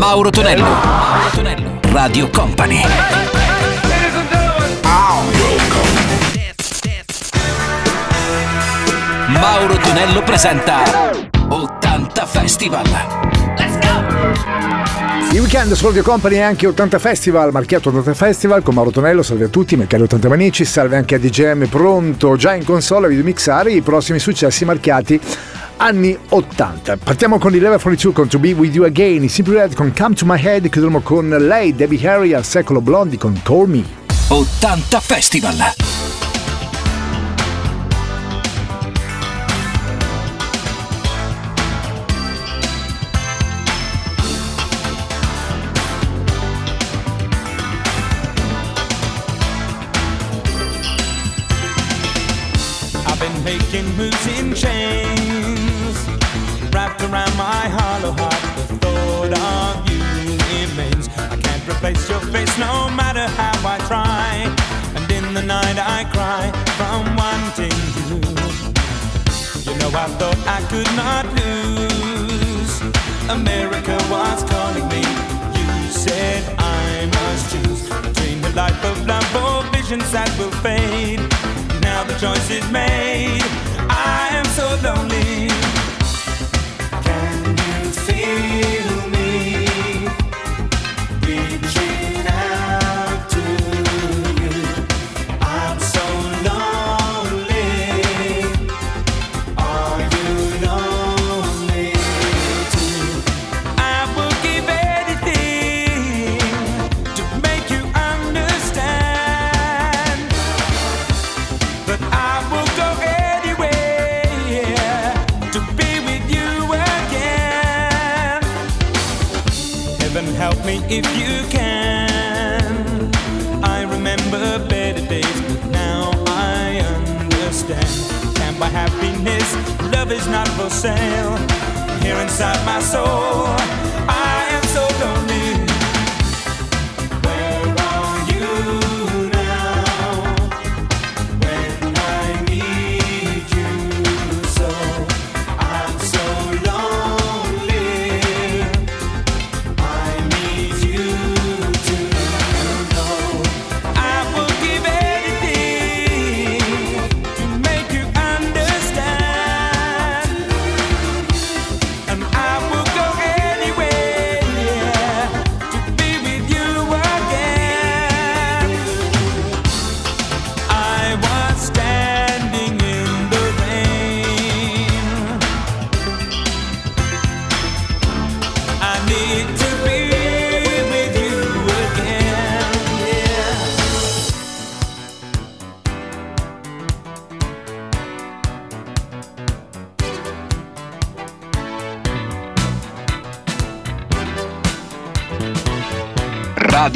Mauro Tonello. Mauro Tonello. Radio Company. Mauro Tonello presenta 80 Festival. Let's go! Il weekend su Radio Company è anche 80 Festival, marchiato 80 Festival con Mauro Tonello, salve a tutti, Michele 80 Manici, salve anche a DJM, pronto già in console a videomixare i prossimi successi marchiati anni 80. Partiamo con il Level 42 con To Be With You Again, i Simply Red con Come To My Head, chiudiamo con lei, Debbie Harry al secolo blondi con Call Me. 80 Festival! I thought I could not lose. America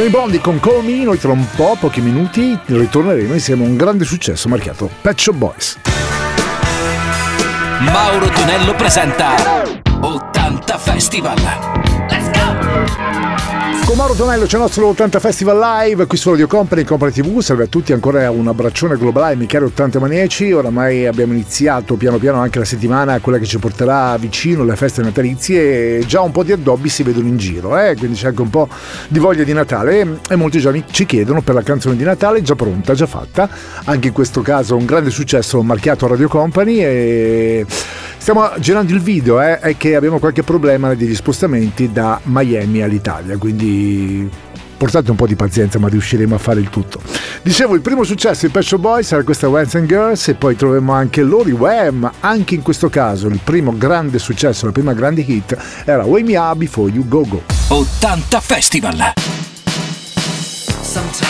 Noi Bondi con Call Me, tra un po', pochi minuti, ritorneremo insieme a un grande successo marchiato Pet Boys. Mauro Tonello presenta 80 Festival. Mauro Tonello c'è il nostro 80 Festival Live qui su Radio Company, Company TV. Salve a tutti, ancora un abbraccione globale, mi cari 80 maniaci. Oramai abbiamo iniziato piano piano anche la settimana, quella che ci porterà vicino alle feste natalizie. E già un po' di addobbi si vedono in giro, eh? quindi c'è anche un po' di voglia di Natale. E molti già ci chiedono per la canzone di Natale, già pronta, già fatta. Anche in questo caso un grande successo marchiato a Radio Company. E Stiamo girando il video, eh, è che abbiamo qualche problema degli spostamenti da Miami all'Italia, quindi portate un po' di pazienza ma riusciremo a fare il tutto. Dicevo, il primo successo di Pet Shop Boys era questa Wens and Girls e poi troviamo anche Lori Wham, anche in questo caso il primo grande successo, la prima grande hit era Wake Me Up Before You Go Go. 80 Festival. Sometimes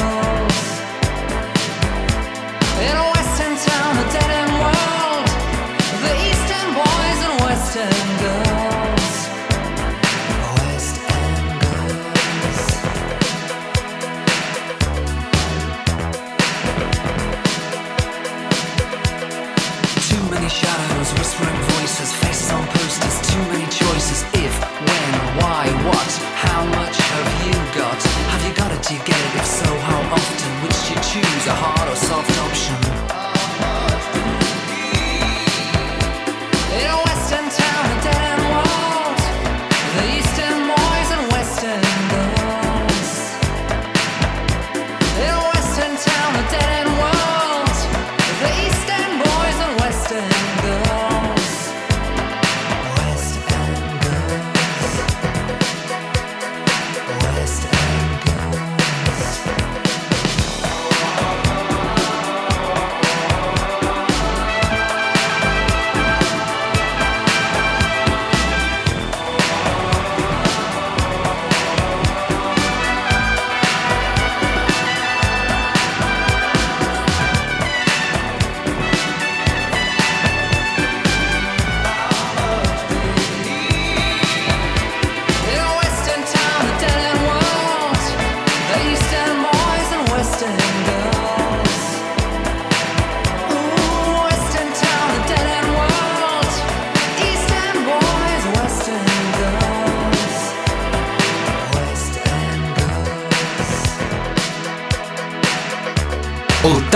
Voices, faces on posters, too many choices. If, when, why, what, how much have you got? Have you got it? Do you get it? If so, how often? Which do you choose? A heart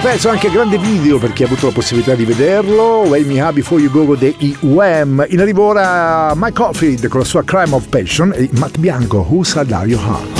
pezzo, anche grande video per chi ha avuto la possibilità di vederlo. Way Me High Before You Go Go dei UM. In arrivo ora Mike Caulfield con la sua Crime of Passion e Matt Bianco, Who Shall Your Heart.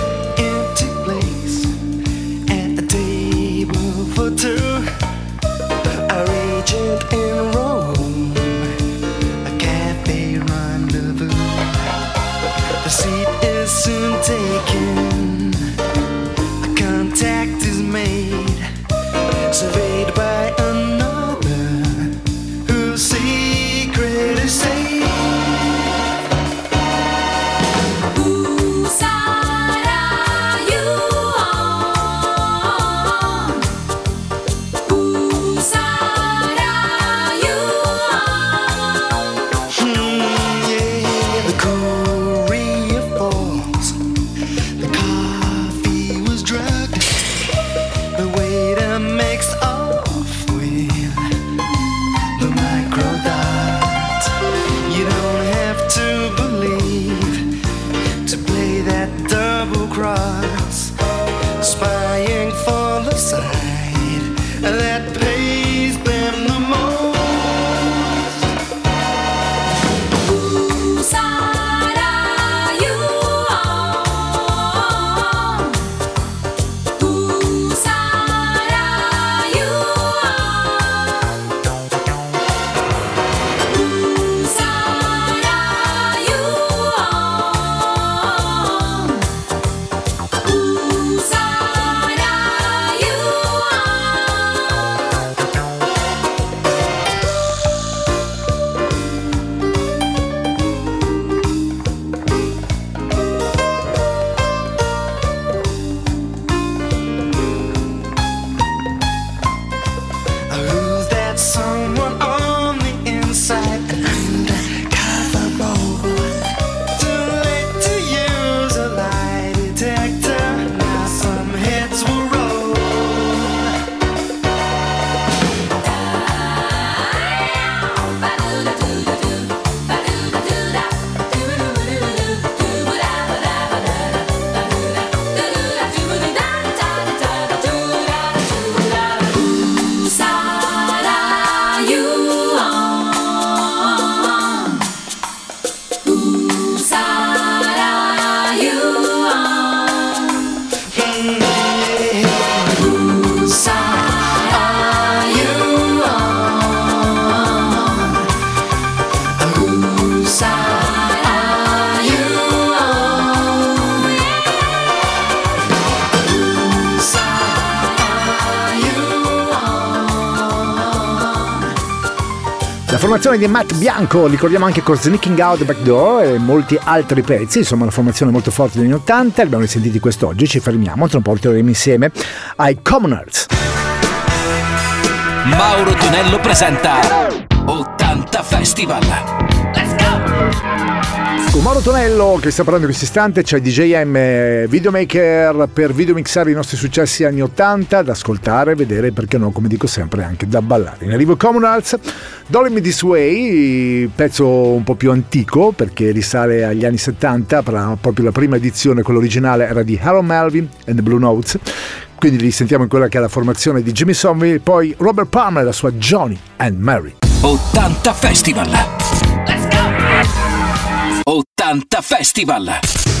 Formazione di Matt Bianco, ricordiamo anche con Sneaking Out Backdoor e molti altri pezzi, insomma una formazione molto forte degli anni 80, li abbiamo sentiti quest'oggi, ci fermiamo, tra un po' ritorneremo insieme ai Commoners. Mauro Tonello presenta 80 Festival. Con Mauro Tonello che sta parlando in questo istante c'è DJM videomaker per videomixare i nostri successi anni 80 da ascoltare, vedere perché no, come dico sempre, anche da ballare. In arrivo Commonalds, Dolly Me This Way, pezzo un po' più antico perché risale agli anni 70, pra- proprio la prima edizione, quella originale era di Harold Melvin and the Blue Notes. Quindi li sentiamo in quella che è la formazione di Jimmy Somerville, poi Robert Palmer e la sua Johnny and Mary. 80 Festival. 80 Festival.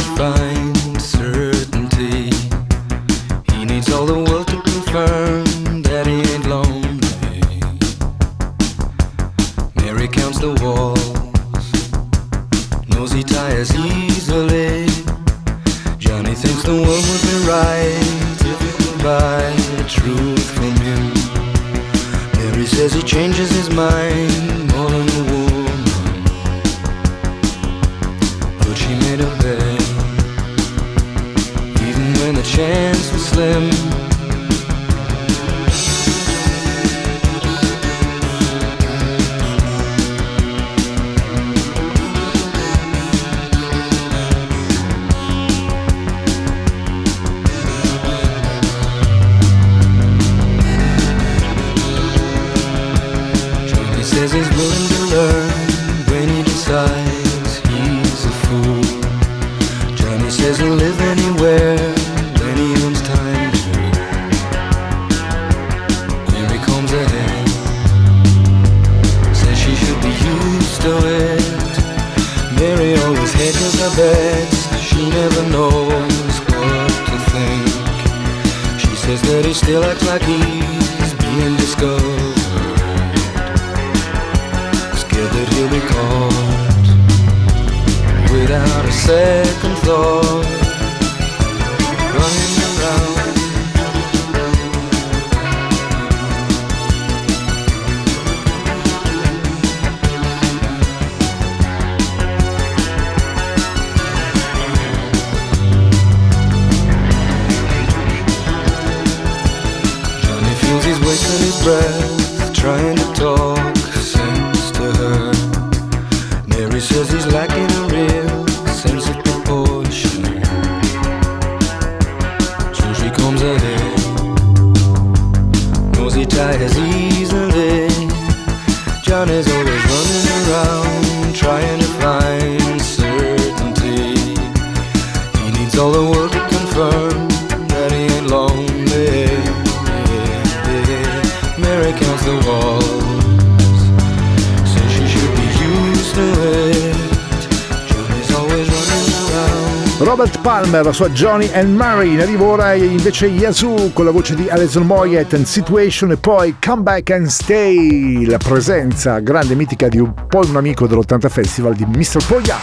Robert Palmer, la sua Johnny and Murray, in arrivo ora invece Yazoo con la voce di Alison Moyet and Situation e poi Come Back and Stay, la presenza grande e mitica di un po' un amico dell'80 Festival di Mr. Poglia.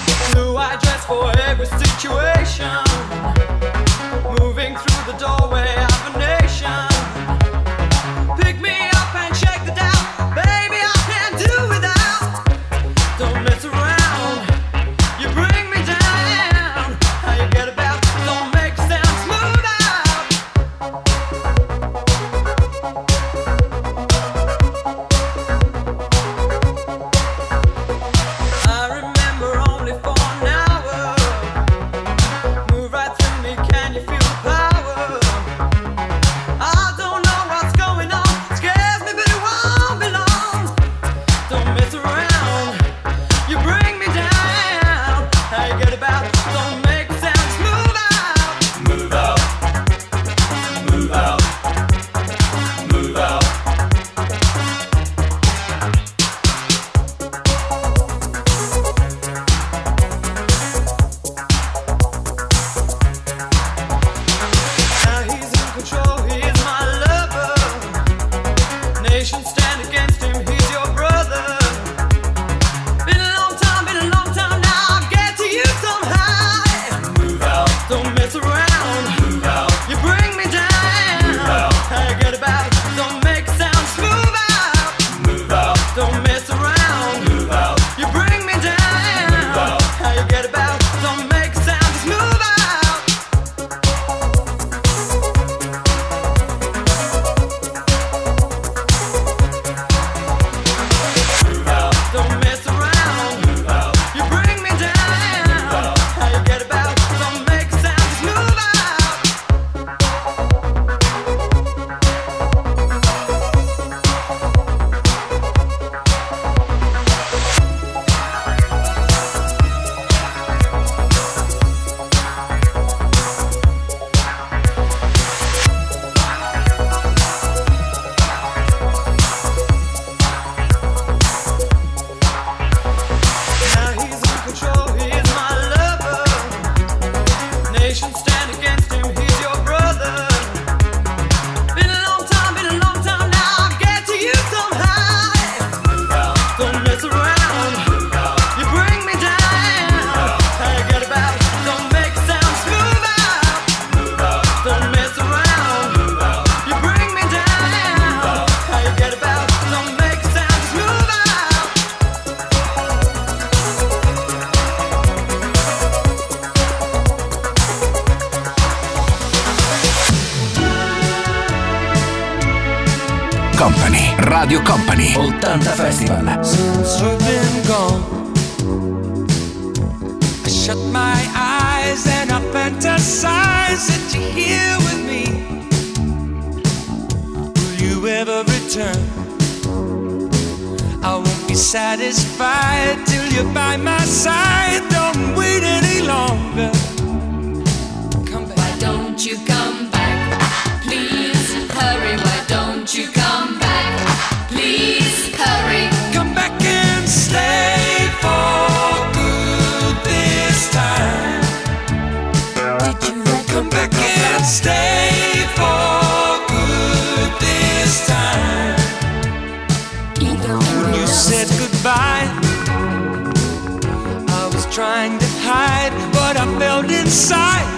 Trying to hide what I felt inside. you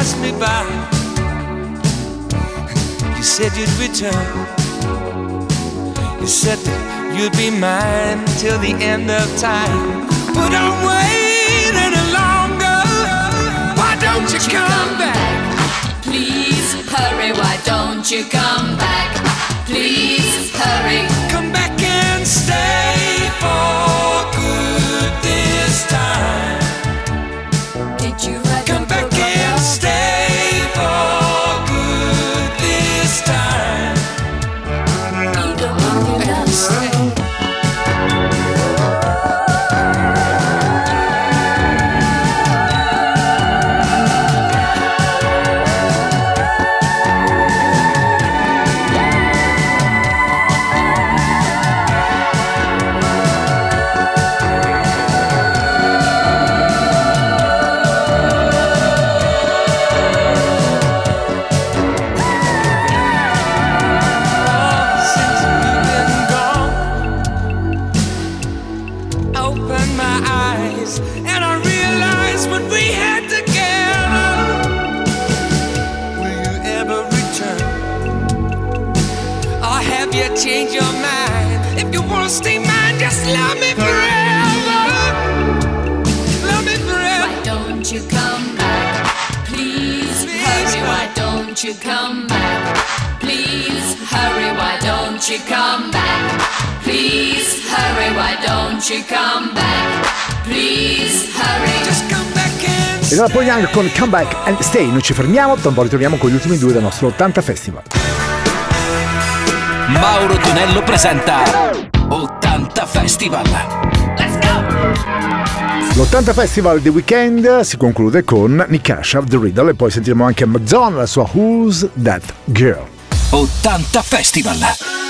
passed me by. You said you'd return. You said that you'd be mine till the end of time. But I'm waiting longer. Why don't you come back? Please hurry. Why don't you come back? Please hurry. Come back and stay for good this time. Did you Con Come Back and Stay. Noi ci fermiamo, tra un po' ritorniamo con gli ultimi due del nostro 80 Festival. Mauro Tonello presenta 80 Festival. L'80 Festival di Weekend si conclude con Nick Asher, The Riddle, e poi sentiremo anche Madonna, la sua Who's That Girl. 80 Festival.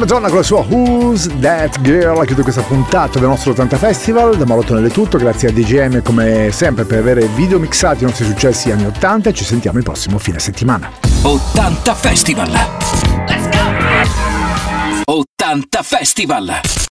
Madonna con la sua Who's That Girl chiude questa puntata del nostro 80 Festival da Marotonello è tutto grazie a DGM come sempre per aver video mixati i nostri successi anni 80 e ci sentiamo il prossimo fine settimana. 80 Festival. Let's go 80 Festival.